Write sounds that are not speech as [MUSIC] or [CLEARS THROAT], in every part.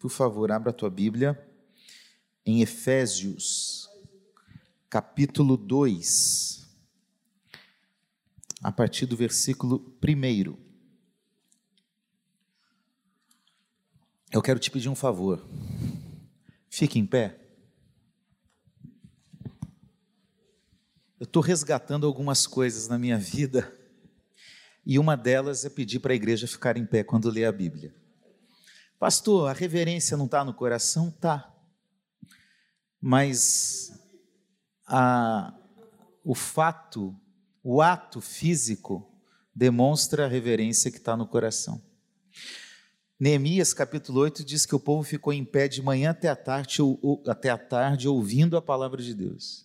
Por favor, abra a tua Bíblia em Efésios, capítulo 2, a partir do versículo 1. Eu quero te pedir um favor. Fique em pé. Eu estou resgatando algumas coisas na minha vida e uma delas é pedir para a igreja ficar em pé quando lê a Bíblia. Pastor, a reverência não está no coração? Tá. Mas a, o fato, o ato físico, demonstra a reverência que está no coração. Neemias capítulo 8 diz que o povo ficou em pé de manhã até a tarde, ou, até a tarde ouvindo a palavra de Deus.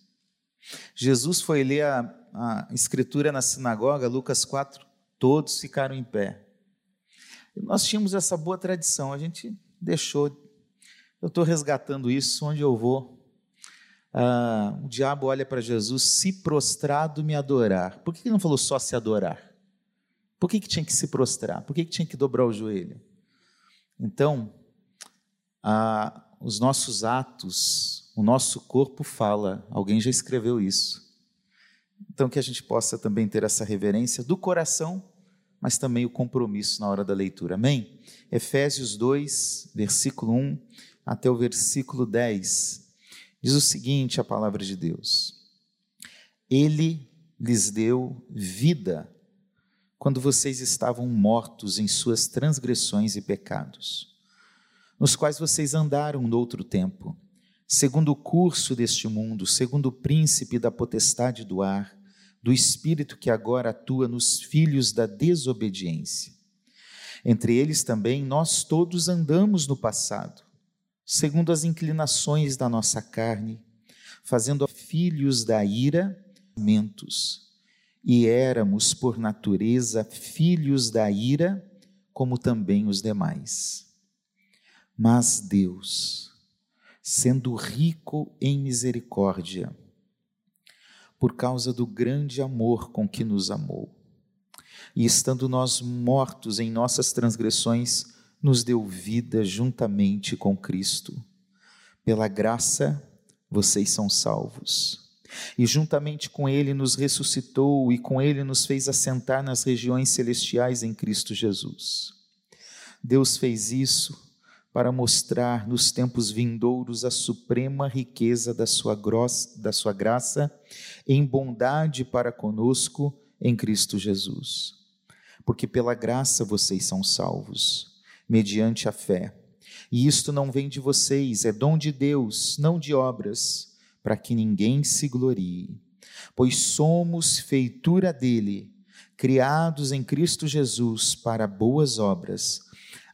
Jesus foi ler a, a escritura na sinagoga, Lucas 4, todos ficaram em pé. Nós tínhamos essa boa tradição, a gente deixou. Eu estou resgatando isso onde eu vou. Ah, o diabo olha para Jesus, se prostrado me adorar. Por que ele não falou só se adorar? Por que, que tinha que se prostrar? Por que, que tinha que dobrar o joelho? Então, ah, os nossos atos, o nosso corpo fala, alguém já escreveu isso. Então, que a gente possa também ter essa reverência do coração mas também o compromisso na hora da leitura. Amém? Efésios 2, versículo 1 até o versículo 10. Diz o seguinte: a palavra de Deus. Ele lhes deu vida quando vocês estavam mortos em suas transgressões e pecados, nos quais vocês andaram no outro tempo, segundo o curso deste mundo, segundo o príncipe da potestade do ar do Espírito que agora atua nos filhos da desobediência. Entre eles também nós todos andamos no passado, segundo as inclinações da nossa carne, fazendo filhos da ira, mentos, e éramos por natureza filhos da ira, como também os demais. Mas Deus, sendo rico em misericórdia, por causa do grande amor com que nos amou. E estando nós mortos em nossas transgressões, nos deu vida juntamente com Cristo. Pela graça, vocês são salvos. E juntamente com Ele nos ressuscitou e com Ele nos fez assentar nas regiões celestiais em Cristo Jesus. Deus fez isso para mostrar nos tempos vindouros a suprema riqueza da sua, grossa, da sua graça em bondade para conosco em Cristo Jesus. Porque pela graça vocês são salvos, mediante a fé. E isto não vem de vocês, é dom de Deus, não de obras, para que ninguém se glorie. Pois somos feitura dele, criados em Cristo Jesus para boas obras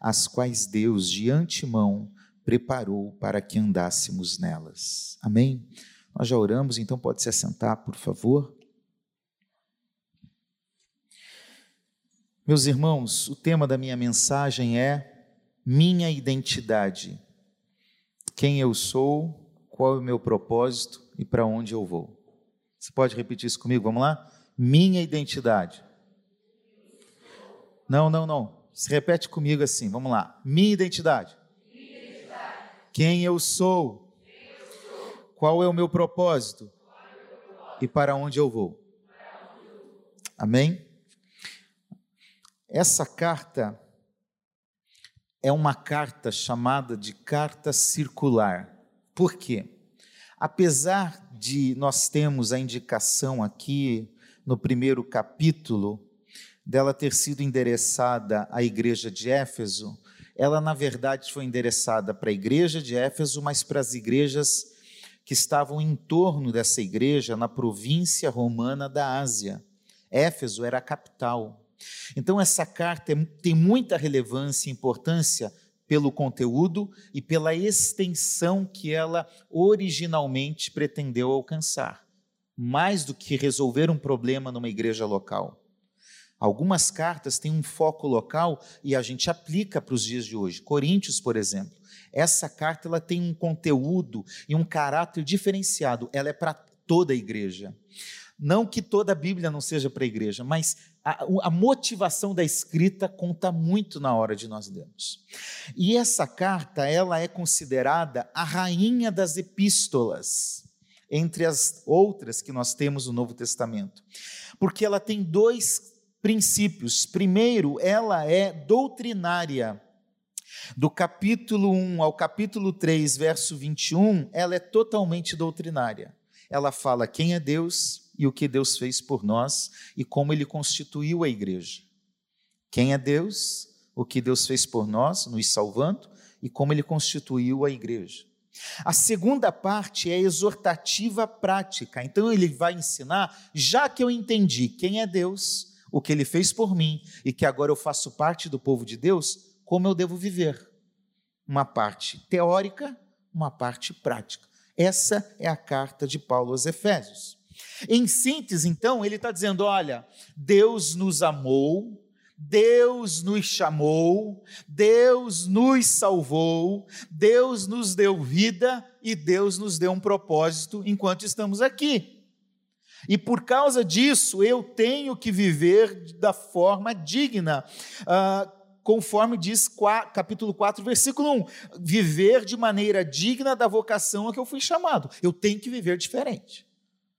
as quais Deus de antemão preparou para que andássemos nelas. Amém? Nós já oramos, então pode se assentar, por favor. Meus irmãos, o tema da minha mensagem é minha identidade. Quem eu sou, qual é o meu propósito e para onde eu vou. Você pode repetir isso comigo? Vamos lá? Minha identidade. Não, não, não. Se repete comigo assim, vamos lá. Minha identidade. Minha identidade. Quem, eu sou. Quem eu sou. Qual é o meu propósito? É meu propósito. E para onde eu vou? Onde eu vou. Amém? Essa carta é uma carta chamada de carta circular. Por quê? Apesar de nós termos a indicação aqui no primeiro capítulo dela ter sido endereçada à igreja de Éfeso, ela na verdade foi endereçada para a igreja de Éfeso, mas para as igrejas que estavam em torno dessa igreja na província romana da Ásia. Éfeso era a capital. Então essa carta é tem muita relevância e importância pelo conteúdo e pela extensão que ela originalmente pretendeu alcançar, mais do que resolver um problema numa igreja local. Algumas cartas têm um foco local e a gente aplica para os dias de hoje. Coríntios, por exemplo. Essa carta ela tem um conteúdo e um caráter diferenciado. Ela é para toda a igreja. Não que toda a Bíblia não seja para a igreja, mas a, a, motivação da escrita conta muito na hora de nós lermos. E essa carta, ela é considerada a rainha das epístolas, entre as outras que nós temos no Novo Testamento, porque ela tem dois princípios. Primeiro, ela é doutrinária. Do capítulo 1 ao capítulo 3, verso 21, ela é totalmente doutrinária. Ela fala quem é Deus e o que Deus fez por nós e como ele constituiu a igreja. Quem é Deus, o que Deus fez por nós, nos salvando, e como ele constituiu a igreja. A segunda parte é exortativa prática. Então ele vai ensinar, já que eu entendi quem é Deus, o que ele fez por mim e que agora eu faço parte do povo de Deus, como eu devo viver. Uma parte teórica, uma parte prática. Essa é a carta de Paulo aos Efésios. Em síntese, então, ele está dizendo: olha, Deus nos amou, Deus nos chamou, Deus nos salvou, Deus nos deu vida e Deus nos deu um propósito enquanto estamos aqui. E por causa disso, eu tenho que viver da forma digna. Uh, conforme diz capítulo 4, versículo 1. Viver de maneira digna da vocação a que eu fui chamado. Eu tenho que viver diferente.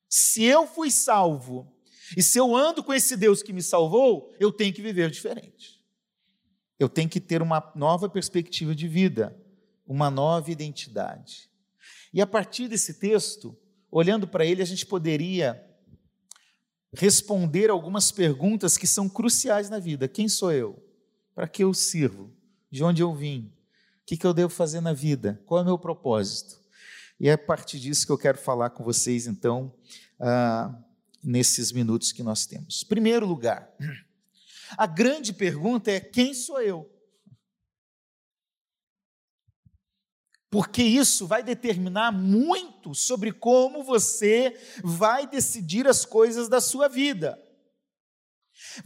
Se eu fui salvo e se eu ando com esse Deus que me salvou, eu tenho que viver diferente. Eu tenho que ter uma nova perspectiva de vida, uma nova identidade. E a partir desse texto, olhando para ele, a gente poderia responder algumas perguntas que são cruciais na vida. Quem sou eu? Para que eu sirvo? De onde eu vim? O que, eu devo fazer na vida? Qual é o meu propósito? E é a partir disso que eu quero falar com vocês, então, ah, nesses minutos que nós temos. Primeiro lugar, [CLEARS THROAT] a grande pergunta é: quem sou eu? Porque isso vai determinar muito sobre como você vai decidir as coisas da sua vida.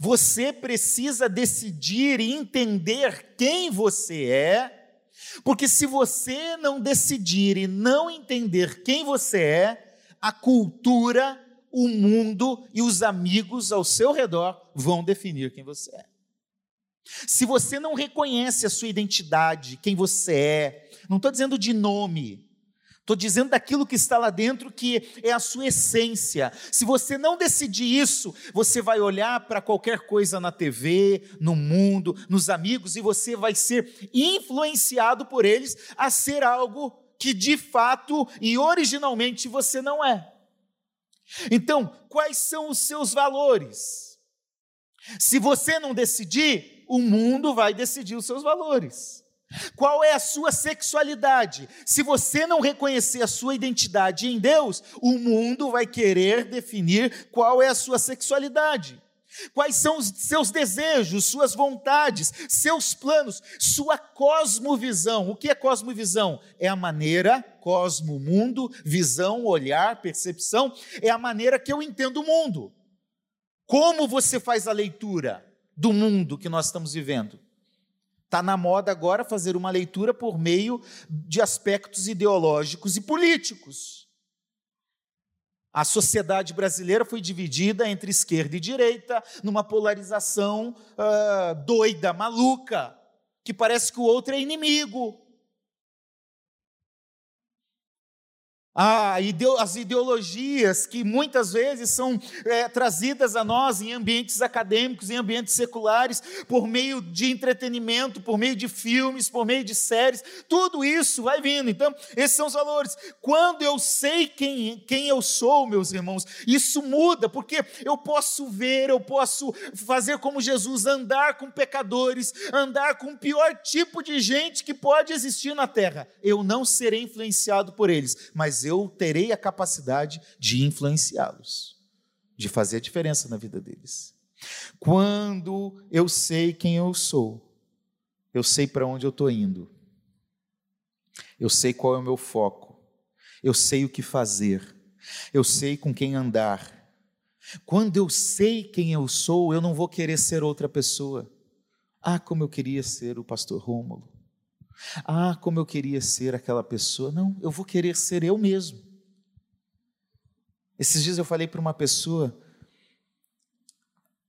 Você precisa decidir e entender quem você é, porque se você não decidir e não entender quem você é, a cultura, o mundo e os amigos ao seu redor vão definir quem você é. Se você não reconhece a sua identidade, quem você é, não estou dizendo de nome, Estou dizendo daquilo que está lá dentro, que é a sua essência. Se você não decidir isso, você vai olhar para qualquer coisa na TV, no mundo, nos amigos, e você vai ser influenciado por eles a ser algo que de fato e originalmente você não é. Então, quais são os seus valores? Se você não decidir, o mundo vai decidir os seus valores. Qual é a sua sexualidade? Se você não reconhecer a sua identidade em Deus, o mundo vai querer definir qual é a sua sexualidade. Quais são os seus desejos, suas vontades, seus planos, sua cosmovisão? O que é cosmovisão? É a maneira, cosmo, mundo, visão, olhar, percepção, é a maneira que eu entendo o mundo. Como você faz a leitura do mundo que nós estamos vivendo? Está na moda agora fazer uma leitura por meio de aspectos ideológicos e políticos. A sociedade brasileira foi dividida entre esquerda e direita, numa polarização uh, doida, maluca, que parece que o outro é inimigo. As ideologias que muitas vezes são é, trazidas a nós em ambientes acadêmicos, em ambientes seculares, por meio de entretenimento, por meio de filmes, por meio de séries, tudo isso vai vindo. Então, esses são os valores. Quando eu sei quem, quem eu sou, meus irmãos, isso muda, porque eu posso ver, eu posso fazer como Jesus, andar com pecadores, andar com o pior tipo de gente que pode existir na terra. Eu não serei influenciado por eles, mas eu terei a capacidade de influenciá-los, de fazer a diferença na vida deles. Quando eu sei quem eu sou, eu sei para onde eu estou indo, eu sei qual é o meu foco, eu sei o que fazer, eu sei com quem andar. Quando eu sei quem eu sou, eu não vou querer ser outra pessoa. Ah, como eu queria ser o pastor Rômulo. Ah, como eu queria ser aquela pessoa. Não, eu vou querer ser eu mesmo. Esses dias eu falei para uma pessoa,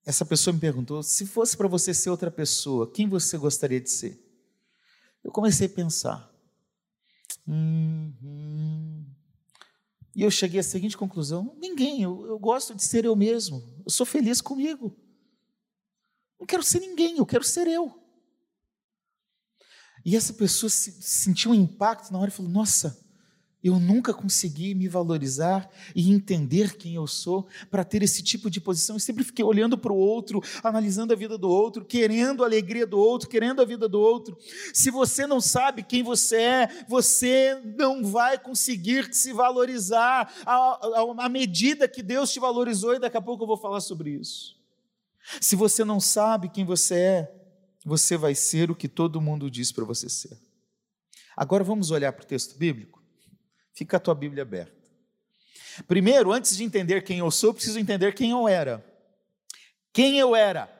essa pessoa me perguntou: se fosse para você ser outra pessoa, quem você gostaria de ser? Eu comecei a pensar. Hum, hum. E eu cheguei à seguinte conclusão: ninguém, eu, eu gosto de ser eu mesmo, eu sou feliz comigo. Não quero ser ninguém, eu quero ser eu. E essa pessoa sentiu um impacto na hora e falou: Nossa, eu nunca consegui me valorizar e entender quem eu sou para ter esse tipo de posição. Eu sempre fiquei olhando para o outro, analisando a vida do outro, querendo a alegria do outro, querendo a vida do outro. Se você não sabe quem você é, você não vai conseguir se valorizar à, medida que Deus te valorizou, e daqui a pouco eu vou falar sobre isso. Se você não sabe quem você é, você vai ser o que todo mundo diz para você ser. Agora vamos olhar para o texto bíblico? Fica a tua Bíblia aberta. Primeiro, antes de entender quem eu sou, preciso entender quem eu era. Quem eu era?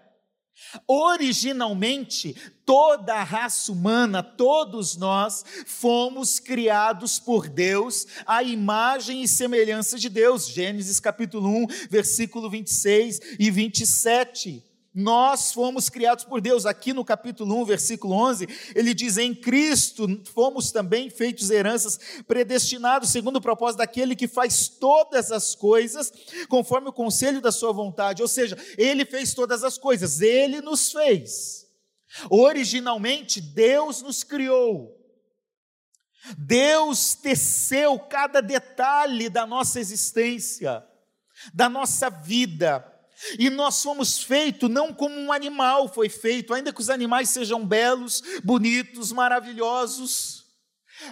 Originalmente, toda a raça humana, todos nós, fomos criados por Deus, à imagem e semelhança de Deus. Gênesis capítulo 1, versículo 26 e 27. Nós fomos criados por Deus. Aqui no capítulo 1, versículo 11, ele diz: Em Cristo fomos também feitos heranças, predestinados segundo o propósito daquele que faz todas as coisas conforme o conselho da sua vontade. Ou seja, ele fez todas as coisas, ele nos fez. Originalmente, Deus nos criou. Deus teceu cada detalhe da nossa existência, da nossa vida e nós fomos feitos não como um animal foi feito, ainda que os animais sejam belos, bonitos, maravilhosos,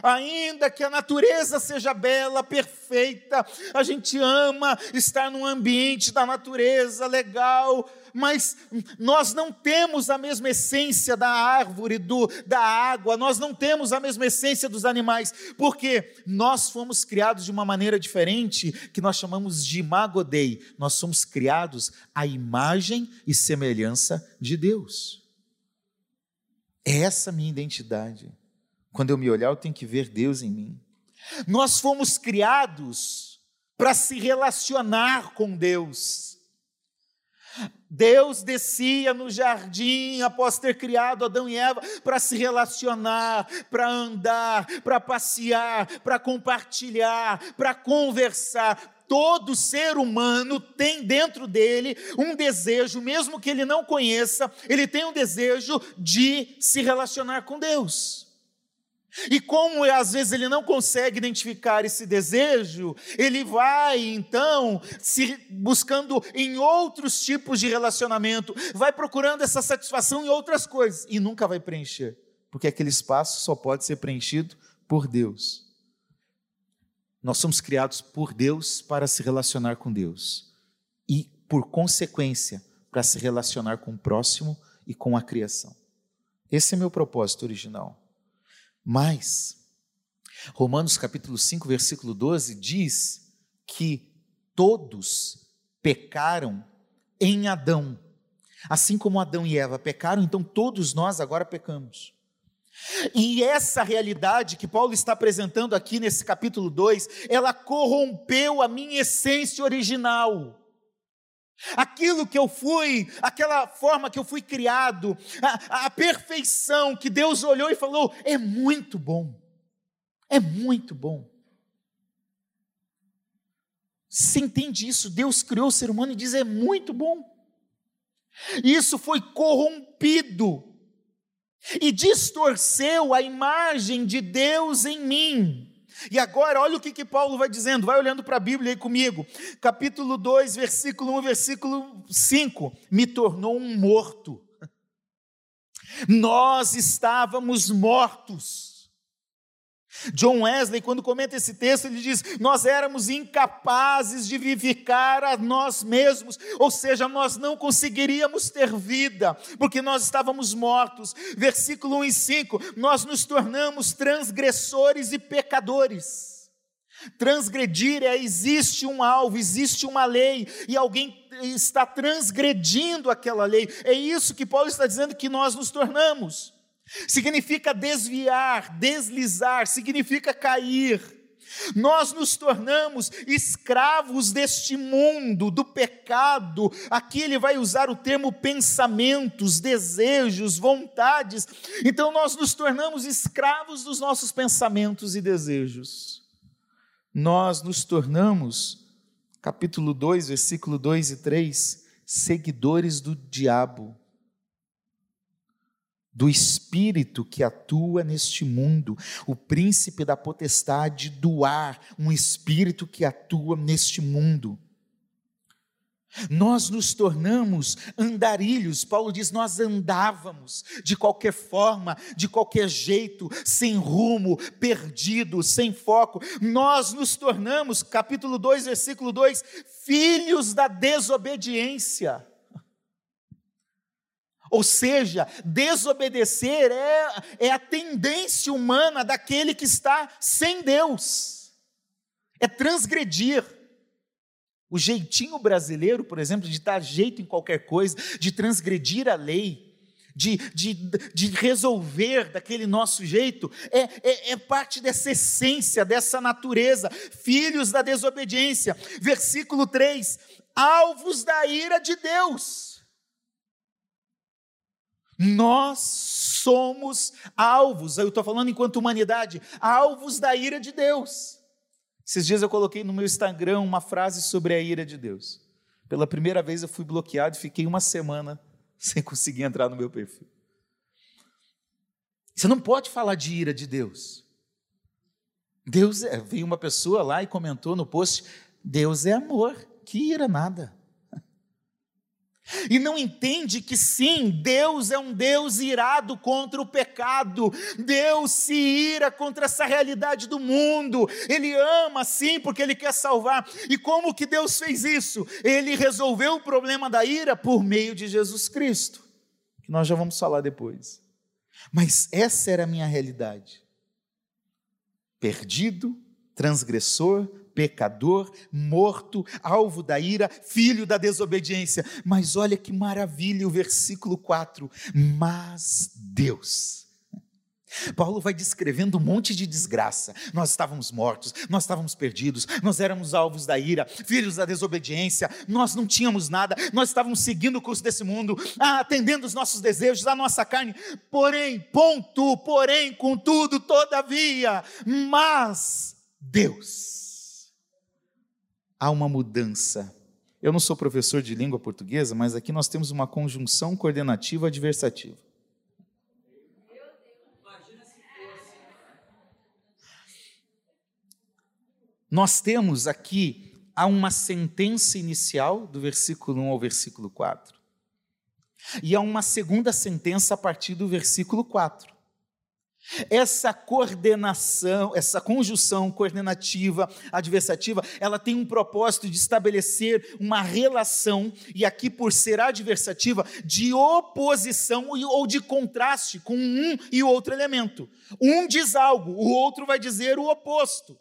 ainda que a natureza seja bela, perfeita, a gente ama estar num ambiente da natureza legal, mas nós não temos a mesma essência da árvore, do, da água, nós não temos a mesma essência dos animais, porque nós fomos criados de uma maneira diferente, que nós chamamos de imagodei, nós somos criados à imagem e semelhança de Deus. É essa minha identidade. Quando eu me olhar, eu tenho que ver Deus em mim. Nós fomos criados para se relacionar com Deus. Deus descia no jardim após ter criado Adão e Eva para se relacionar, para andar, para passear, para compartilhar, para conversar. Todo ser humano tem dentro dele um desejo, mesmo que ele não conheça, ele tem um desejo de se relacionar com Deus. E como às vezes ele não consegue identificar esse desejo, ele vai então se buscando em outros tipos de relacionamento, vai procurando essa satisfação em outras coisas e nunca vai preencher, porque aquele espaço só pode ser preenchido por Deus. Nós somos criados por Deus para se relacionar com Deus e, por consequência, para se relacionar com o próximo e com a criação. Esse é meu propósito original. Mas, Romanos capítulo 5, versículo 12 diz que todos pecaram em Adão. Assim como Adão e Eva pecaram, então todos nós agora pecamos. E essa realidade que Paulo está apresentando aqui nesse capítulo 2, ela corrompeu a minha essência original. Aquilo que eu fui, aquela forma que eu fui criado, a, a, perfeição que Deus olhou e falou: é muito bom, é muito bom. Você entende isso? Deus criou o ser humano e diz: é muito bom. Isso foi corrompido e distorceu a imagem de Deus em mim. E agora, olha o que, que Paulo vai dizendo, vai olhando para a Bíblia aí comigo, capítulo 2, versículo 1, versículo 5: Me tornou um morto, nós estávamos mortos John Wesley, quando comenta esse texto, ele diz: Nós éramos incapazes de vivificar a nós mesmos, ou seja, nós não conseguiríamos ter vida, porque nós estávamos mortos. Versículo 1 e 5: Nós nos tornamos transgressores e pecadores. Transgredir é existe um alvo, existe uma lei, e alguém está transgredindo aquela lei. É isso que Paulo está dizendo que nós nos tornamos. Significa desviar, deslizar, significa cair. Nós nos tornamos escravos deste mundo, do pecado. Aqui ele vai usar o termo pensamentos, desejos, vontades. Então nós nos tornamos escravos dos nossos pensamentos e desejos. Nós nos tornamos, capítulo 2, versículo 2 e 3, seguidores do diabo do espírito que atua neste mundo, o príncipe da potestade do ar, um espírito que atua neste mundo. Nós nos tornamos andarilhos, Paulo diz: nós andávamos de qualquer forma, de qualquer jeito, sem rumo, perdido, sem foco. Nós nos tornamos, capítulo 2, versículo 2, filhos da desobediência. Ou seja, desobedecer é, é a tendência humana daquele que está sem Deus, é transgredir. O jeitinho brasileiro, por exemplo, de dar jeito em qualquer coisa, de transgredir a lei, de, de, de resolver daquele nosso jeito, é, é, é parte dessa essência, dessa natureza, filhos da desobediência. Versículo 3: alvos da ira de Deus. Nós somos alvos, eu estou falando enquanto humanidade, alvos da ira de Deus. Esses dias eu coloquei no meu Instagram uma frase sobre a ira de Deus. Pela primeira vez eu fui bloqueado e fiquei uma semana [LAUGHS] sem conseguir entrar no meu perfil. Você não pode falar de ira de Deus. Deus é, veio uma pessoa lá e comentou no post: Deus é amor, que ira nada e não entende que sim, Deus é um Deus irado contra o pecado, Deus se ira contra essa realidade do mundo, Ele ama sim porque Ele quer salvar, e como que Deus fez isso? Ele resolveu o problema da ira por meio de Jesus Cristo, que nós já vamos falar depois, mas essa era a minha realidade, perdido, transgressor, pecador, morto, alvo da ira, filho da desobediência. Mas olha que maravilha o versículo 4. Mas Deus. Paulo vai descrevendo um monte de desgraça. Nós estávamos mortos, nós estávamos perdidos, nós éramos alvos da ira, filhos da desobediência, nós não tínhamos nada, nós estávamos seguindo o curso desse mundo, atendendo os nossos desejos, a nossa carne. Porém, ponto, porém, contudo, todavia, mas Deus há uma mudança. Eu não sou professor de língua portuguesa, mas aqui nós temos uma conjunção coordenativa adversativa. Nós temos aqui há uma sentença inicial do versículo 1 ao versículo 4. E há uma segunda sentença a partir do versículo 4. Essa coordenação, essa conjunção coordenativa, adversativa, ela tem um propósito de estabelecer uma relação, e aqui por ser adversativa, de oposição ou de contraste com um e outro elemento. Um diz algo, o outro vai dizer o oposto.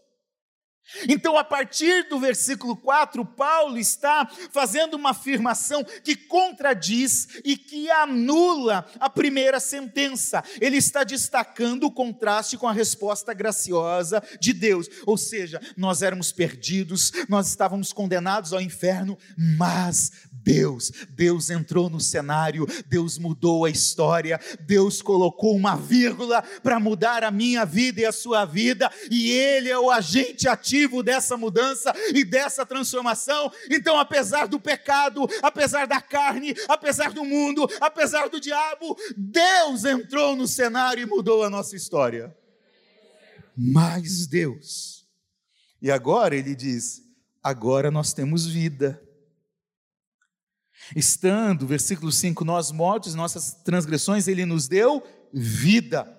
Então, a partir do versículo 4, Paulo está fazendo uma afirmação que contradiz e que anula a primeira sentença. Ele está destacando o contraste com a resposta graciosa de Deus. Ou seja, nós éramos perdidos, nós estávamos condenados ao inferno, mas Deus, Deus entrou no cenário, Deus mudou a história, Deus colocou uma vírgula para mudar a minha vida e a sua vida, e Ele é o agente ativo dessa mudança e dessa transformação. Então, apesar do pecado, apesar da carne, apesar do mundo, apesar do diabo, Deus entrou no cenário e mudou a nossa história. Mas Deus, e agora ele diz: agora nós temos vida Estando, versículo 5, nós mortos, nossas transgressões, Ele nos deu vida.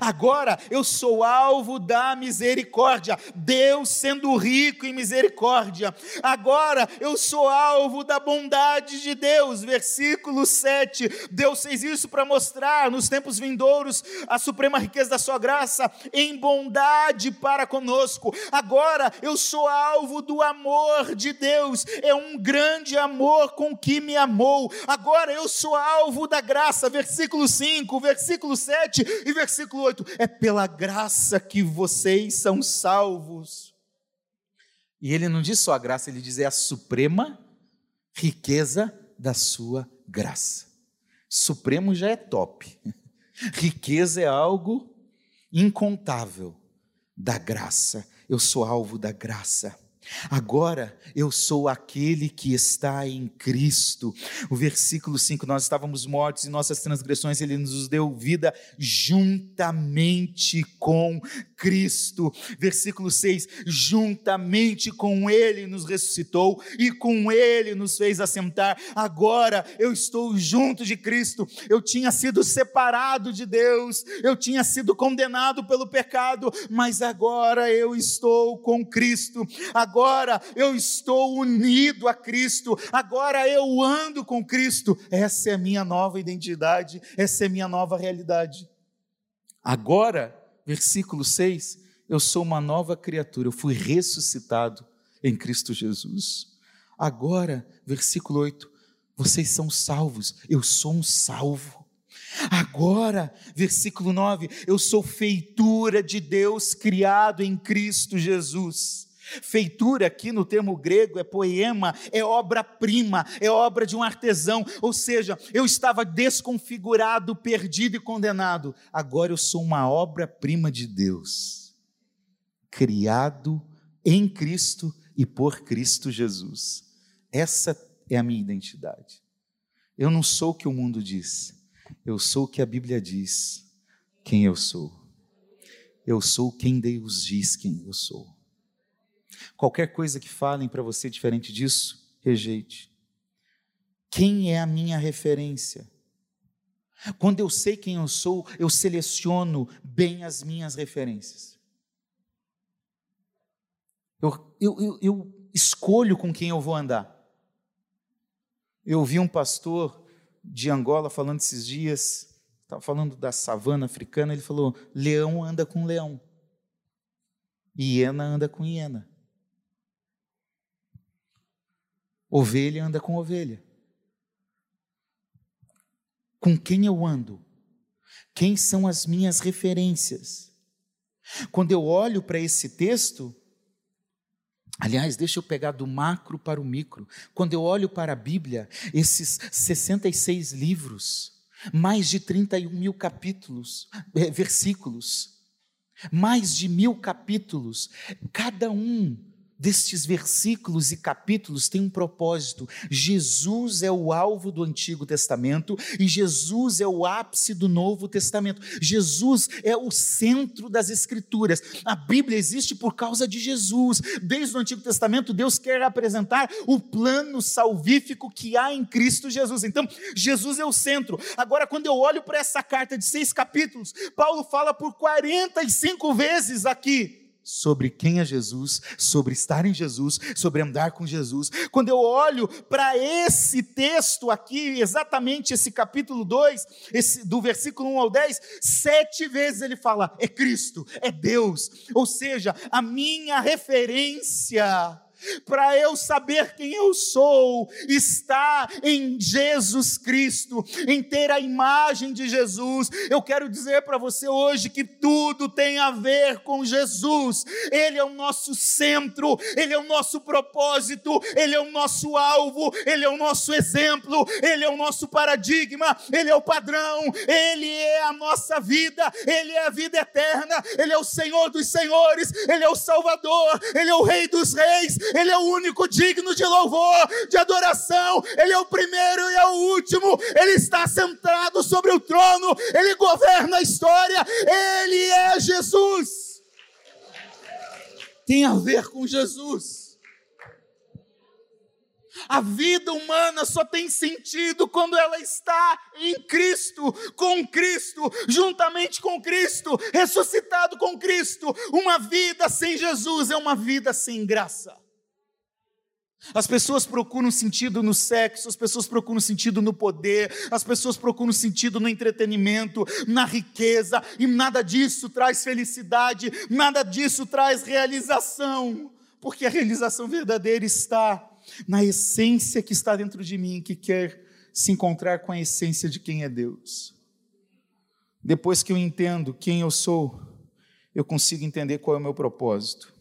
Agora eu sou alvo da misericórdia, Deus sendo rico em misericórdia. Agora eu sou alvo da bondade de Deus. Versículo 7. Deus fez isso para mostrar nos tempos vindouros a suprema riqueza da sua graça em bondade para conosco. Agora eu sou alvo do amor de Deus. É um grande amor com que me amou. Agora eu sou alvo da graça. Versículo 5, versículo 7 e versículo versículo 8: é pela graça que vocês são salvos. E ele não diz só a graça, ele diz é a suprema riqueza da sua graça. Supremo já é top. [LAUGHS] Riqueza é algo incontável da graça. Eu sou alvo da graça. Agora eu sou aquele que está em Cristo. O versículo 5: Nós estávamos mortos em nossas transgressões, Ele nos deu vida juntamente com Cristo. Versículo 6: Juntamente com Ele nos ressuscitou e com Ele nos fez assentar. Agora eu estou junto de Cristo. Eu tinha sido separado de Deus, eu tinha sido condenado pelo pecado, mas agora eu estou com Cristo. Agora eu estou unido a Cristo. Agora eu ando com Cristo. Essa é a minha nova identidade, essa é a minha nova realidade. Agora versículo 6, eu sou uma nova criatura, eu fui ressuscitado em Cristo Jesus. Agora, versículo 8, vocês são salvos, eu sou um salvo. Agora, versículo 9, eu sou feitura de Deus criado em Cristo Jesus. Feitura aqui no termo grego é poema, é obra-prima, é obra de um artesão, ou seja, eu estava desconfigurado, perdido e condenado. Agora eu sou uma obra-prima de Deus, criado em Cristo e por Cristo Jesus. Essa é a minha identidade. Eu não sou o que o mundo diz, eu sou o que a Bíblia diz, quem eu sou. Eu sou quem Deus diz quem eu sou. Qualquer coisa que falem para você diferente disso, rejeite. Quem é a minha referência? Quando eu sei quem eu sou, eu seleciono bem as minhas referências. Eu, eu, eu, eu escolho com quem eu vou andar. Eu ouvi um pastor de Angola falando esses dias, estava falando da savana africana, ele falou: leão anda com leão, hiena anda com hiena. Ovelha anda com ovelha. Com quem eu ando? Quem são as minhas referências? Quando eu olho para esse texto, aliás, deixa eu pegar do macro para o micro. Quando eu olho para a Bíblia, esses 66 livros, mais de 31 mil capítulos, eh, versículos, mais de mil capítulos, cada um destes versículos e capítulos tem um propósito. Jesus é o alvo do Antigo Testamento e Jesus é o ápice do Novo Testamento. Jesus é o centro das Escrituras. A Bíblia existe por causa de Jesus. Desde o Antigo Testamento, Deus quer apresentar o plano salvífico que há em Cristo Jesus. Então, Jesus é o centro. Agora, quando eu olho para essa carta de seis capítulos, Paulo fala por 45 vezes aqui sobre quem é Jesus, sobre estar em Jesus, sobre andar com Jesus. Quando eu olho para esse texto aqui, exatamente esse capítulo 2, esse, do versículo 1 ao 10, sete vezes ele fala: é Cristo, é Deus. Ou seja, a minha referência para eu saber quem eu sou, está em Jesus Cristo, em ter a imagem de Jesus. Eu quero dizer para você hoje que tudo tem a ver com Jesus, Ele é o nosso centro, Ele é o nosso propósito, Ele é o nosso alvo, Ele é o nosso exemplo, Ele é o nosso paradigma, Ele é o padrão, Ele é a nossa vida, Ele é a vida eterna, Ele é o Senhor dos Senhores, Ele é o Salvador, Ele é o Rei dos Reis, ele é o único digno de louvor, de adoração, Ele é o primeiro e é o último, Ele está sentado sobre o trono, Ele governa a história, Ele é Jesus. Tem a ver com Jesus. A vida humana só tem sentido quando ela está em Cristo, com Cristo, juntamente com Cristo, ressuscitado com Cristo. Uma vida sem Jesus é uma vida sem graça. As pessoas procuram sentido no sexo, as pessoas procuram sentido no poder, as pessoas procuram sentido no entretenimento, na riqueza, e nada disso traz felicidade, nada disso traz realização, porque a realização verdadeira está na essência que está dentro de mim, que quer se encontrar com a essência de quem é Deus. Depois que eu entendo quem eu sou, eu consigo entender qual é o meu propósito.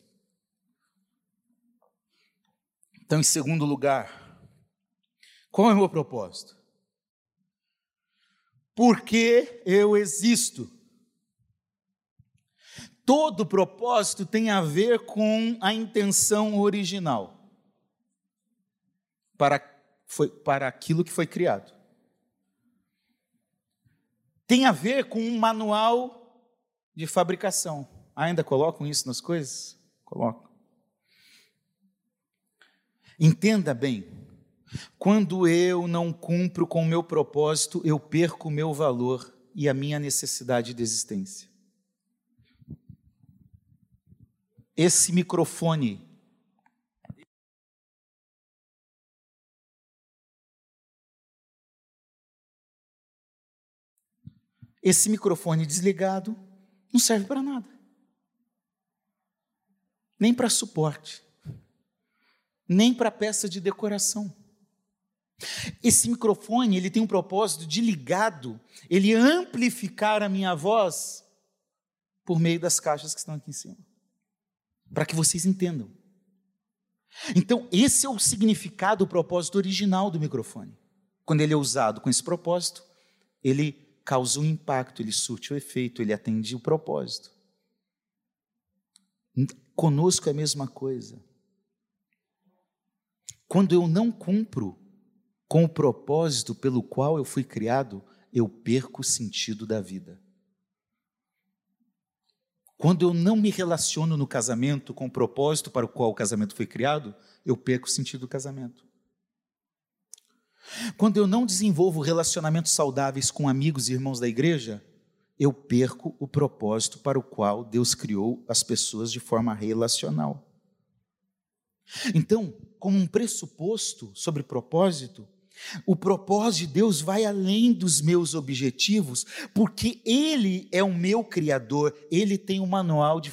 Então, em segundo lugar, qual é o meu propósito? Por que eu existo? Todo propósito tem a ver com a intenção original para, foi, para aquilo que foi criado. Tem a ver com um manual de fabricação. Ainda colocam isso nas coisas? Colocam. Entenda bem, quando eu não cumpro com o meu propósito, eu perco o meu valor e a minha necessidade de existência. Esse microfone esse microfone desligado não serve para nada. Nem para suporte. Nem para peça de decoração. Esse microfone, ele tem um propósito de ligado, ele amplificar a minha voz por meio das caixas que estão aqui em cima. Para que vocês entendam. Então, esse é o significado, o propósito original do microfone. Quando ele é usado com esse propósito, ele causa um impacto, ele surte o efeito, ele atende o propósito. Conosco é a mesma coisa. Quando eu não cumpro com o propósito pelo qual eu fui criado, eu perco o sentido da vida. Quando eu não me relaciono no casamento com o propósito para o qual o casamento foi criado, eu perco o sentido do casamento. Quando eu não desenvolvo relacionamentos saudáveis com amigos e irmãos da igreja, eu perco o propósito para o qual Deus criou as pessoas de forma relacional. Então, como um pressuposto sobre propósito, o propósito de Deus vai além dos meus objetivos, porque Ele é o meu Criador, Ele tem um manual de,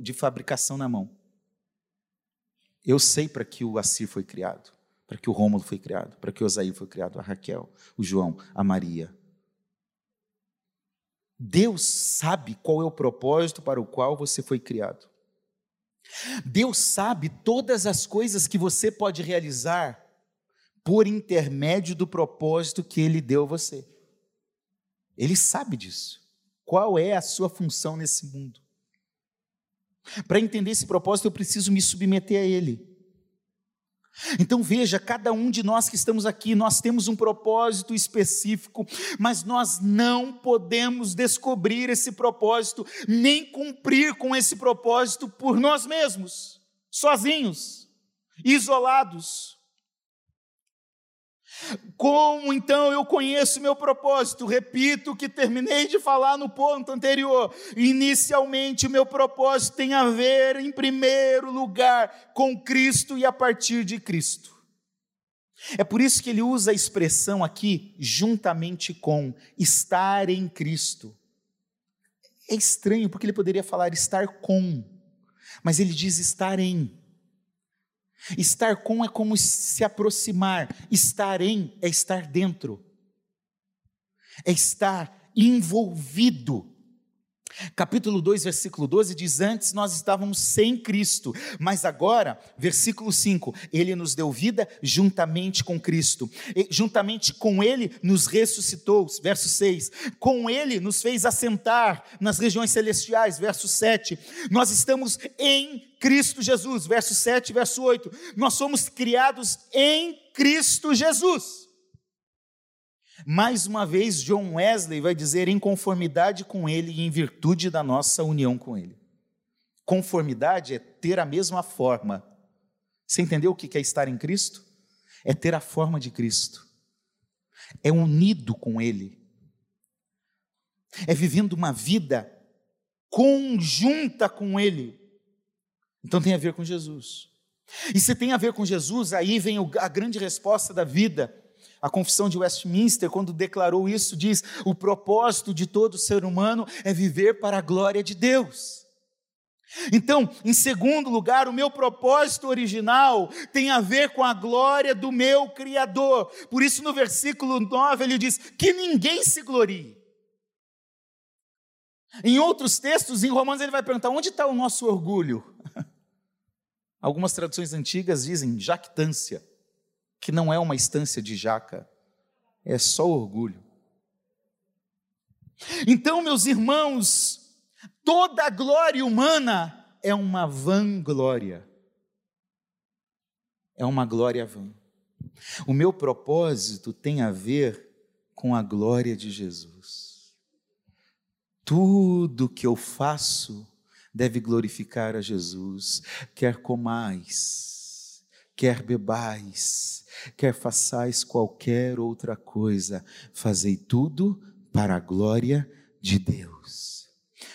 de fabricação na mão. Eu sei para que o Assir foi criado para que o Rômulo foi criado, para que o Osaí foi criado, a Raquel, o João, a Maria. Deus sabe qual é o propósito para o qual você foi criado. Deus sabe todas as coisas que você pode realizar por intermédio do propósito que Ele deu a você. Ele sabe disso. Qual é a sua função nesse mundo? Para entender esse propósito, eu preciso me submeter a Ele. Então veja, cada um de nós que estamos aqui, nós temos um propósito específico, mas nós não podemos descobrir esse propósito, nem cumprir com esse propósito por nós mesmos, sozinhos, isolados. Como então eu conheço meu propósito? Repito o que terminei de falar no ponto anterior. Inicialmente, o meu propósito tem a ver, em primeiro lugar, com Cristo e a partir de Cristo. É por isso que ele usa a expressão aqui, juntamente com, estar em Cristo. É estranho, porque ele poderia falar estar com, mas ele diz estar em. Estar com é como se aproximar, estar em é estar dentro, é estar envolvido. Capítulo 2, versículo 12 diz: Antes nós estávamos sem Cristo, mas agora, versículo 5, Ele nos deu vida juntamente com Cristo, e, juntamente com Ele nos ressuscitou, verso 6, com Ele nos fez assentar nas regiões celestiais, verso 7. Nós estamos em Cristo Jesus, verso 7, verso 8. Nós somos criados em Cristo Jesus. Mais uma vez, John Wesley vai dizer em conformidade com Ele e em virtude da nossa união com Ele. Conformidade é ter a mesma forma. Você entendeu o que é estar em Cristo? É ter a forma de Cristo. É unido com Ele. É vivendo uma vida conjunta com Ele. Então tem a ver com Jesus. E se tem a ver com Jesus, aí vem a grande resposta da vida. A confissão de Westminster, quando declarou isso, diz: o propósito de todo ser humano é viver para a glória de Deus. Então, em segundo lugar, o meu propósito original tem a ver com a glória do meu Criador. Por isso, no versículo 9, ele diz: que ninguém se glorie. Em outros textos, em Romanos, ele vai perguntar: onde está o nosso orgulho? [LAUGHS] Algumas traduções antigas dizem jactância, que não é uma instância de jaca, é só orgulho. Então, meus irmãos, toda glória humana é uma vanglória. É uma glória vã. O meu propósito tem a ver com a glória de Jesus. Tudo que eu faço deve glorificar a Jesus, quer comais, quer bebais, quer façais qualquer outra coisa, fazei tudo para a glória de Deus.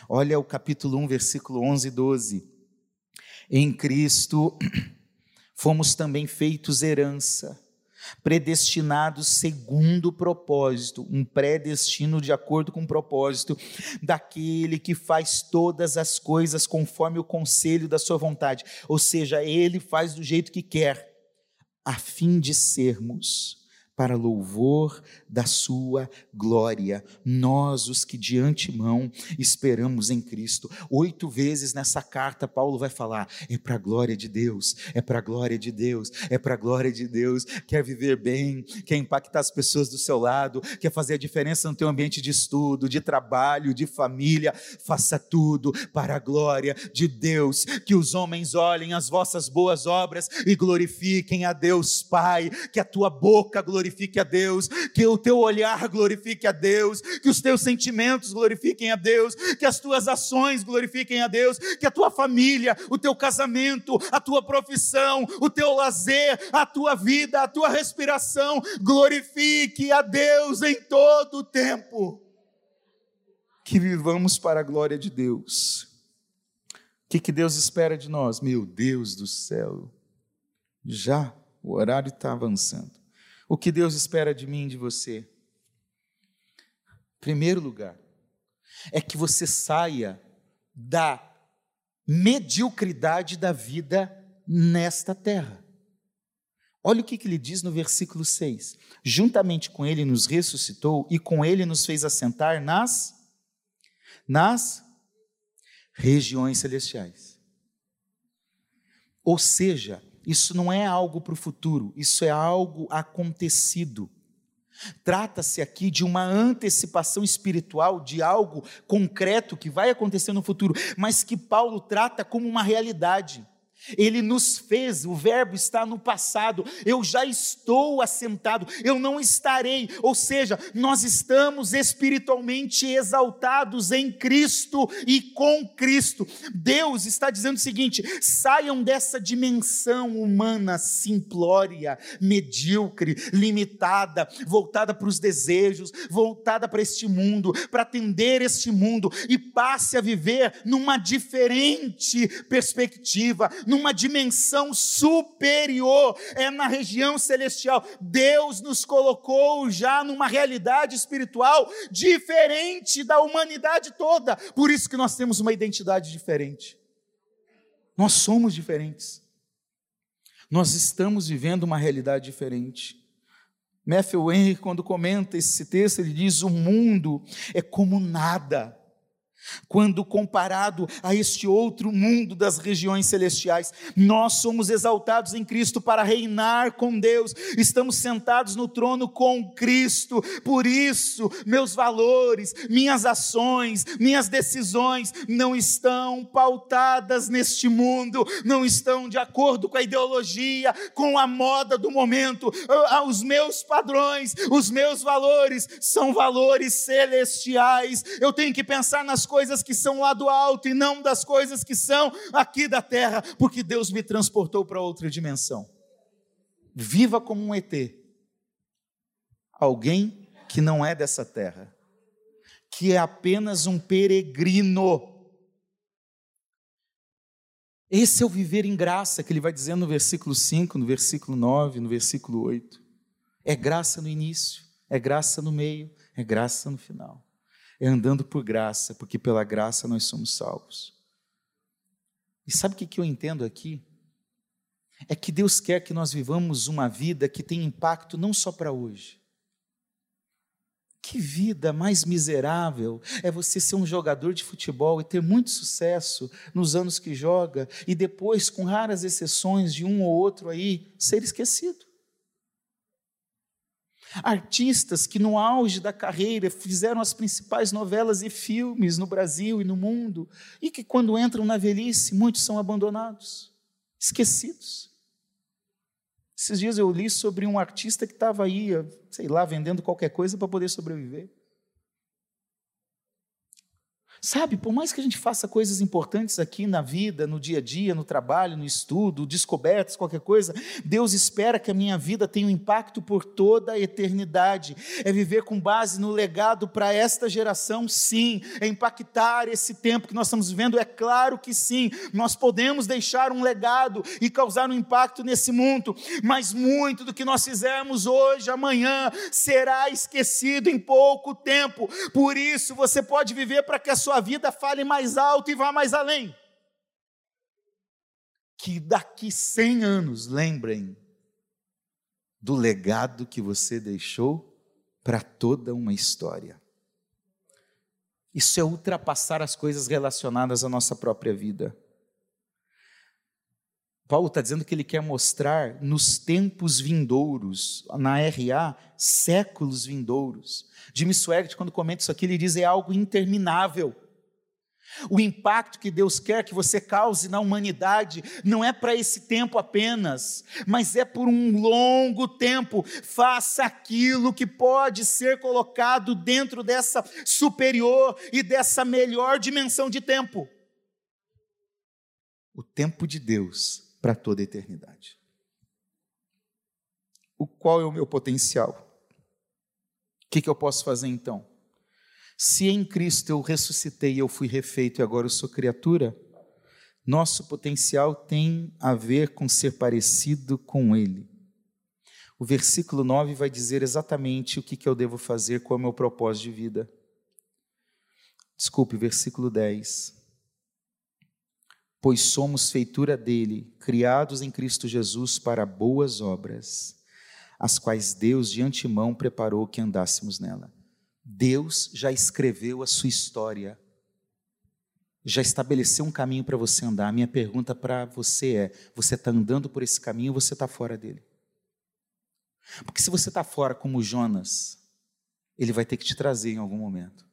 Olha o capítulo 1, versículo 11 e 12. Em Cristo [CLEARS THROAT] fomos também feitos herança predestinados segundo o propósito, um predestino de acordo com o propósito daquele que faz todas as coisas conforme o conselho da sua vontade, ou seja, ele faz do jeito que quer, a fim de sermos para louvor da sua glória, nós os que de antemão esperamos em Cristo. Oito vezes nessa carta, Paulo vai falar: é para a glória de Deus, é para a glória de Deus, é para a glória de Deus. Quer viver bem, quer impactar as pessoas do seu lado, quer fazer a diferença no teu ambiente de estudo, de trabalho, de família, faça tudo para a glória de Deus. Que os homens olhem as vossas boas obras e glorifiquem a Deus Pai, que a tua boca glorifique glorifique a Deus, que o teu olhar glorifique a Deus, que os teus sentimentos glorifiquem a Deus, que as tuas ações glorifiquem a Deus, que a tua família, o teu casamento, a tua profissão, o teu lazer, a tua vida, a tua respiração glorifique a Deus em todo o tempo. Que vivamos para a glória de Deus. O que, que Deus espera de nós? Meu Deus do céu, já o horário está avançando. O que Deus espera de mim e de você? Primeiro lugar, é que você saia da mediocridade da vida nesta terra. Olha o que, que ele diz no versículo 6: Juntamente com ele nos ressuscitou e com ele nos fez assentar nas, nas regiões celestiais. Ou seja, isso não é algo para o futuro, isso é algo acontecido. Trata-se aqui de uma antecipação espiritual de algo concreto que vai acontecer no futuro, mas que Paulo trata como uma realidade. Ele nos fez, o verbo está no passado, eu já estou assentado, eu não estarei, ou seja, nós estamos espiritualmente exaltados em Cristo e com Cristo. Deus está dizendo o seguinte: saiam dessa dimensão humana simplória, medíocre, limitada, voltada para os desejos, voltada para este mundo, para atender este mundo, e passe a viver numa diferente perspectiva, dimensão superior, é na região celestial. Deus nos colocou já numa realidade espiritual diferente da humanidade toda. Por isso que nós temos uma identidade diferente. Nós somos diferentes. Nós estamos vivendo uma realidade diferente. Matthew Henry, quando comenta esse texto, ele diz: o mundo é como nada quando comparado a este outro mundo das regiões celestiais, nós somos exaltados em Cristo para reinar com Deus, estamos sentados no trono com Cristo, por isso, meus valores, minhas ações, minhas decisões não estão pautadas neste mundo, não estão de acordo com a ideologia, com a moda do momento, ah, os meus padrões, os meus valores são valores celestiais, eu tenho que pensar nas coisas coisas que são lá do alto e não das coisas que são aqui da terra, porque Deus me transportou para outra dimensão. Viva como um ET. Alguém que não é dessa terra, que é apenas um peregrino. Esse é o viver em graça que ele vai dizendo no versículo 5, no versículo 9, no versículo 8. É graça no início, é graça no meio, é graça no final é andando por graça, porque pela graça nós somos salvos. E sabe o que eu entendo aqui? É que Deus quer que nós vivamos uma vida que tem impacto não só para hoje, Que vida mais miserável é você ser um jogador de futebol e ter muito sucesso nos anos que joga e depois, com raras exceções de um ou outro aí, ser esquecido. Artistas que no auge da carreira fizeram as principais novelas e filmes no Brasil e no mundo e que quando entram na velhice, muitos são abandonados, esquecidos. Esses dias eu li sobre um artista que estava aí, sei lá, vendendo qualquer coisa para poder sobreviver. Sabe, por mais que a gente faça coisas importantes aqui na vida, no dia a dia, no trabalho, no estudo, descobertas, qualquer coisa, Deus espera que a minha vida tenha um impacto por toda a eternidade. É viver com base no legado para esta geração, sim. É impactar esse tempo que nós estamos vivendo, é claro que sim. Nós podemos deixar um legado e causar um impacto nesse mundo, mas muito do que nós fizermos hoje, amanhã, será esquecido em pouco tempo. Por isso, você pode viver para que a sua sua vida fale mais alto e vá mais além. Que daqui 100 anos lembrem do legado que você deixou para toda uma história. Isso é ultrapassar as coisas relacionadas à nossa própria vida. Paulo está dizendo que ele quer mostrar nos tempos vindouros, na RA, séculos vindouros. Jimmy Swaggart, quando comenta isso aqui, ele diz é algo interminável. O impacto que Deus quer que você cause na humanidade não é para esse tempo apenas, mas é por um longo tempo. Faça aquilo que pode ser colocado dentro dessa superior e dessa melhor dimensão de tempo. O tempo de Deus para toda a eternidade. O qual é o meu potencial? O que, que eu posso fazer então? Se em Cristo eu ressuscitei, eu fui refeito e agora eu sou criatura, nosso potencial tem a ver com ser parecido com Ele. O versículo 9 vai dizer exatamente o que, eu devo fazer, qual é o meu propósito de vida. Desculpe, versículo 10. Pois somos feitura dele, criados em Cristo Jesus para boas obras, as quais Deus de antemão preparou que andássemos nela. Deus já escreveu a sua história, já estabeleceu um caminho para você andar. A minha pergunta para você é: você está andando por esse caminho ou você está fora dele? Porque se você está fora como Jonas, ele vai ter que te trazer em algum momento.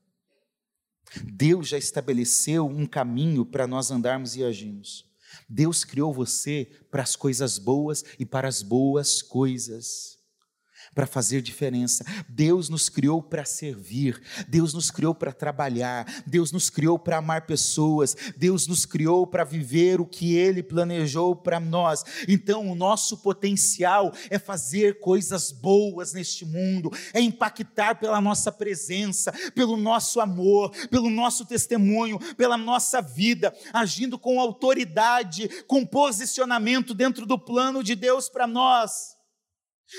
Deus já estabeleceu um caminho para nós andarmos e agirmos. Deus criou você para as coisas boas e para as boas coisas para fazer diferença. Deus nos criou para servir, Deus nos criou para trabalhar, Deus nos criou para amar pessoas, Deus nos criou para viver o que Ele planejou para nós. Então, o nosso potencial é fazer coisas boas neste mundo, é impactar pela nossa presença, pelo nosso amor, pelo nosso testemunho, pela nossa vida, agindo com autoridade, com posicionamento dentro do plano de Deus para nós.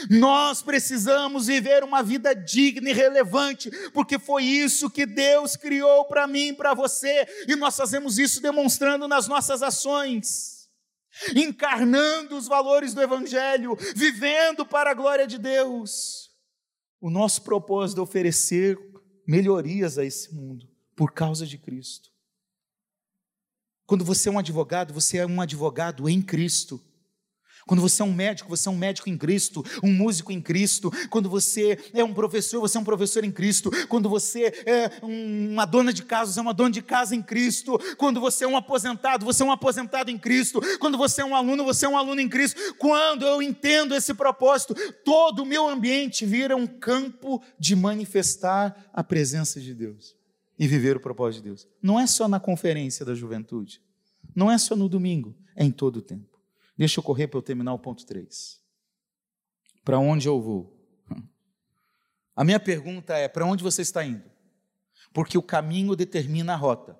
Nós precisamos viver uma vida digna e relevante, porque foi isso que Deus criou para mim para você, e nós fazemos isso demonstrando nas nossas ações, encarnando os valores do Evangelho, vivendo para a glória de Deus. O nosso propósito é oferecer melhorias a esse mundo, por causa de Cristo. Quando você é um advogado, você é um advogado em Cristo. Quando você é um médico, você é um médico em Cristo, um músico em Cristo. Quando você é um professor, você é um professor em Cristo. Quando você é uma dona de casa, você é uma dona de casa em Cristo. Quando você é um aposentado, você é um aposentado em Cristo. Quando você é um aluno, você é um aluno em Cristo. Quando eu entendo esse propósito, todo o meu ambiente vira um campo de manifestar a presença de Deus e viver o propósito de Deus. Não é só na conferência da juventude, não é só no domingo, é em todo o tempo. Deixa eu correr para eu terminar o ponto 3. Para onde eu vou? [LAUGHS] A minha pergunta é: para onde você está indo? Porque o caminho determina a rota.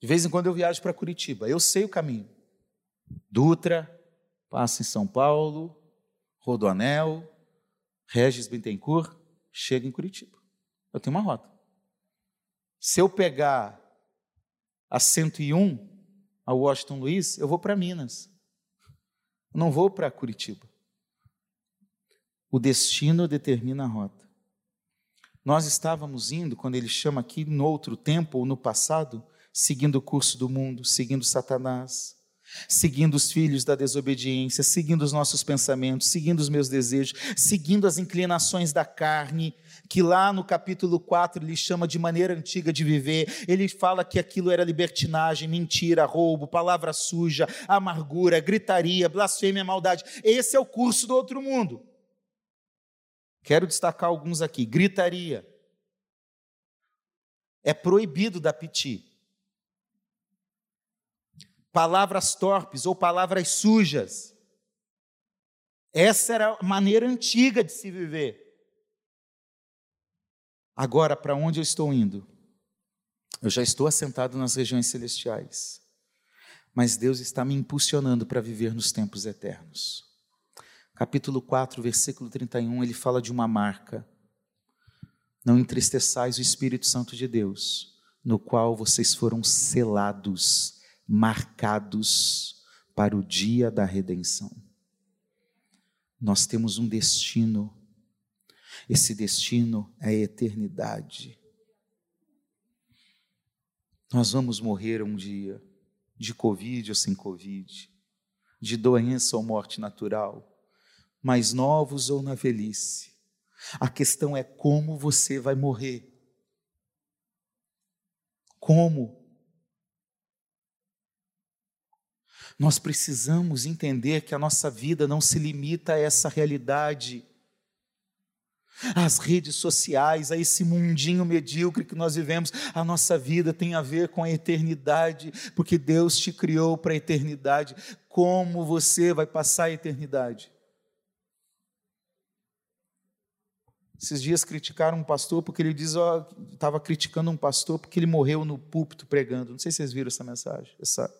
De vez em quando eu viajo para Curitiba, eu sei o caminho. Dutra, passa em São Paulo, Rodoanel, Regis Bittencourt, chega em Curitiba. Eu tenho uma rota. Se eu pegar a 101 a Washington Luiz, eu vou para Minas. Não vou para Curitiba. O destino determina a rota. Nós estávamos indo, quando ele chama aqui, no outro tempo ou no passado, seguindo o curso do mundo, seguindo Satanás, seguindo os filhos da desobediência, seguindo os nossos pensamentos, seguindo os meus desejos, seguindo as inclinações da carne, que lá no capítulo 4 ele chama de maneira antiga de viver. Ele fala que aquilo era libertinagem, mentira, roubo, palavra suja, amargura, gritaria, blasfêmia, maldade. Esse é o curso do outro mundo. Quero destacar alguns aqui. Gritaria. É proibido da piti palavras torpes ou palavras sujas. Essa era a maneira antiga de se viver. Agora, para onde eu estou indo? Eu já estou assentado nas regiões celestiais, mas Deus está me impulsionando para viver nos tempos eternos. Capítulo 4, versículo 31, ele fala de uma marca. Não entristeçais o Espírito Santo de Deus, no qual vocês foram selados marcados para o dia da redenção. Nós temos um destino, esse destino é a eternidade. Nós vamos morrer um dia, de Covid ou sem Covid, de doença ou morte natural, mais novos ou na velhice. A questão é como você vai morrer. Como? Nós precisamos entender que a nossa vida não se limita a essa realidade. As redes sociais, a esse mundinho medíocre que nós vivemos, a nossa vida tem a ver com a eternidade, porque Deus te criou para a eternidade. Como você vai passar a eternidade? Esses dias criticaram um pastor porque ele diz, estava criticando um pastor porque ele morreu no púlpito pregando. Não sei se vocês viram essa mensagem, essa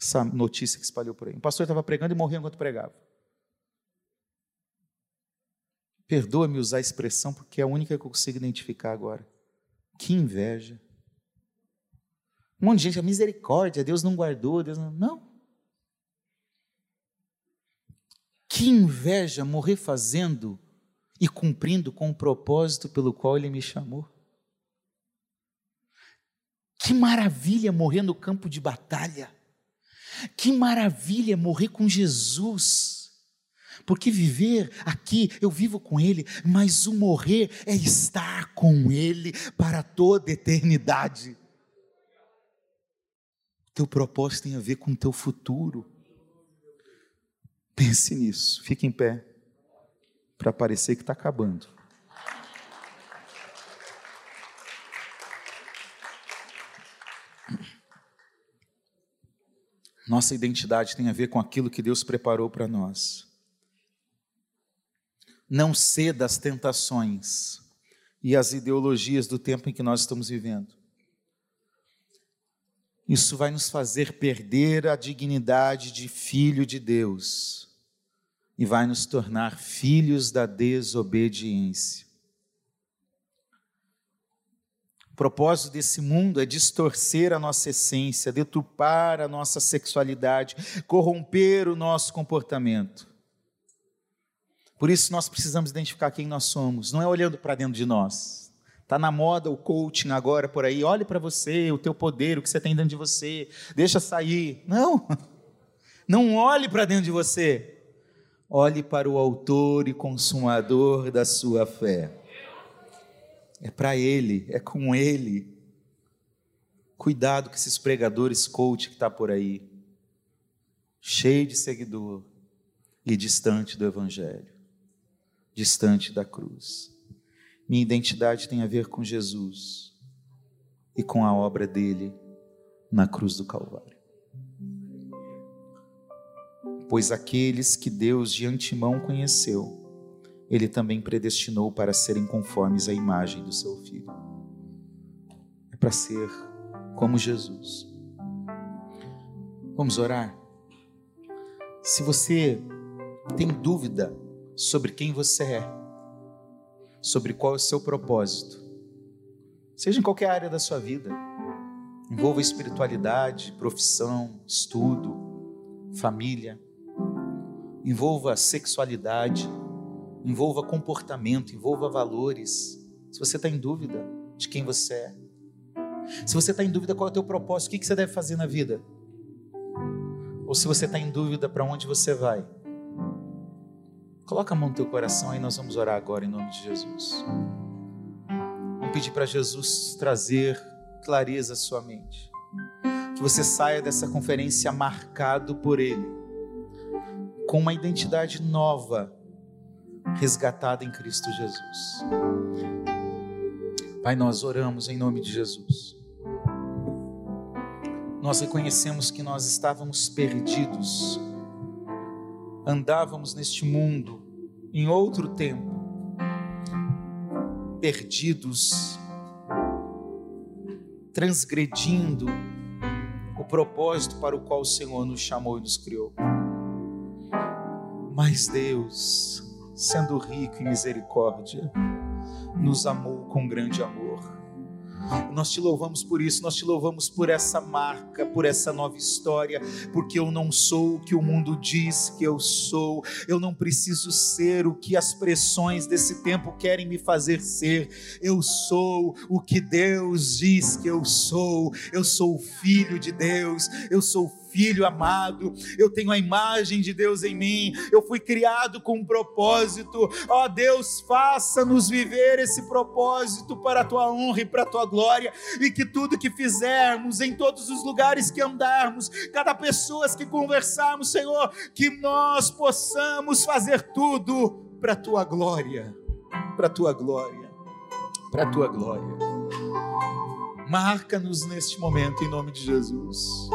essa notícia que espalhou por aí. Um pastor estava pregando e morreu enquanto pregava. Perdoa-me usar a expressão, porque é a única que eu consigo identificar agora. Que inveja. Um monte de gente, a misericórdia, Deus não guardou, Deus não. Não. Que inveja morrer fazendo e cumprindo com o propósito pelo qual Ele me chamou. Que maravilha morrer no campo de batalha. Que maravilha morrer com Jesus. Porque viver aqui, eu vivo com Ele, mas o morrer é estar com Ele para toda eternidade. Teu propósito tem a ver com o teu futuro. Pense nisso, fique em pé, para parecer que está acabando. Nossa identidade tem a ver com aquilo que Deus preparou para nós. Não ceda às tentações e às ideologias do tempo em que nós estamos vivendo. Isso vai nos fazer perder a dignidade de filho de Deus e vai nos tornar filhos da desobediência. propósito desse mundo é distorcer a nossa essência, deturpar a nossa sexualidade, corromper o nosso comportamento. Por isso nós precisamos identificar quem nós somos, não é olhando para dentro de nós. Está na moda o coaching agora por aí, olhe para você, o teu poder, o que você tem dentro de você, deixa sair. Não, [LAUGHS] não olhe para dentro de você, olhe para o autor e consumador da sua fé. É para Ele, é com Ele. Cuidado com esses pregadores coach que está por aí, cheio de seguidor e distante do Evangelho, distante da cruz. Minha identidade tem a ver com Jesus e com a obra dele na cruz do Calvário. Pois aqueles que Deus de antemão conheceu, ele também predestinou para serem conformes à imagem do seu filho. É para ser como Jesus. Vamos orar? Se você tem dúvida sobre quem você é, sobre qual é o seu propósito, seja em qualquer área da sua vida, envolva espiritualidade, profissão, estudo, família, envolva sexualidade, envolva comportamento, envolva valores. Se você está em dúvida de quem você é, se você está em dúvida qual é o teu propósito, o que você deve fazer na vida, ou se você está em dúvida para onde você vai, coloca a mão no teu coração e nós vamos orar agora em nome de Jesus. Vamos pedir para Jesus trazer clareza à sua mente. Que você saia dessa conferência marcado por Ele, com uma identidade nova, resgatada em Cristo Jesus. Pai, nós oramos em nome de Jesus. Nós reconhecemos que nós estávamos perdidos, andávamos neste mundo em outro tempo, perdidos, transgredindo o propósito para o qual o Senhor nos chamou e nos criou. Mas Deus, sendo rico em misericórdia, nos amou com grande amor nós te louvamos por isso, nós te louvamos por essa marca, por essa nova história, porque eu não sou o que o mundo diz que eu sou, eu não preciso ser o que as pressões desse tempo querem me fazer ser, eu sou o que Deus diz que eu sou, eu sou filho de Deus, eu sou filho amado, eu tenho a imagem de Deus em mim, eu fui criado com um propósito. Ó oh, Deus, faça-nos viver esse propósito para a tua honra e para a tua glória, e que tudo que fizermos, em todos os lugares que andarmos, cada pessoa que conversarmos, Senhor, que nós possamos fazer tudo para a tua glória, para a tua glória, para a tua glória. Marca-nos neste momento em nome de Jesus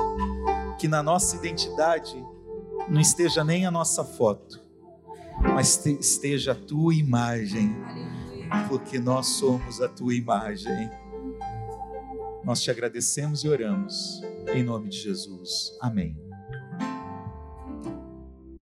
que na nossa identidade não esteja nem a nossa foto, mas esteja a tua imagem, porque nós somos a tua imagem. Nós te agradecemos e oramos, em nome de Jesus. Amém.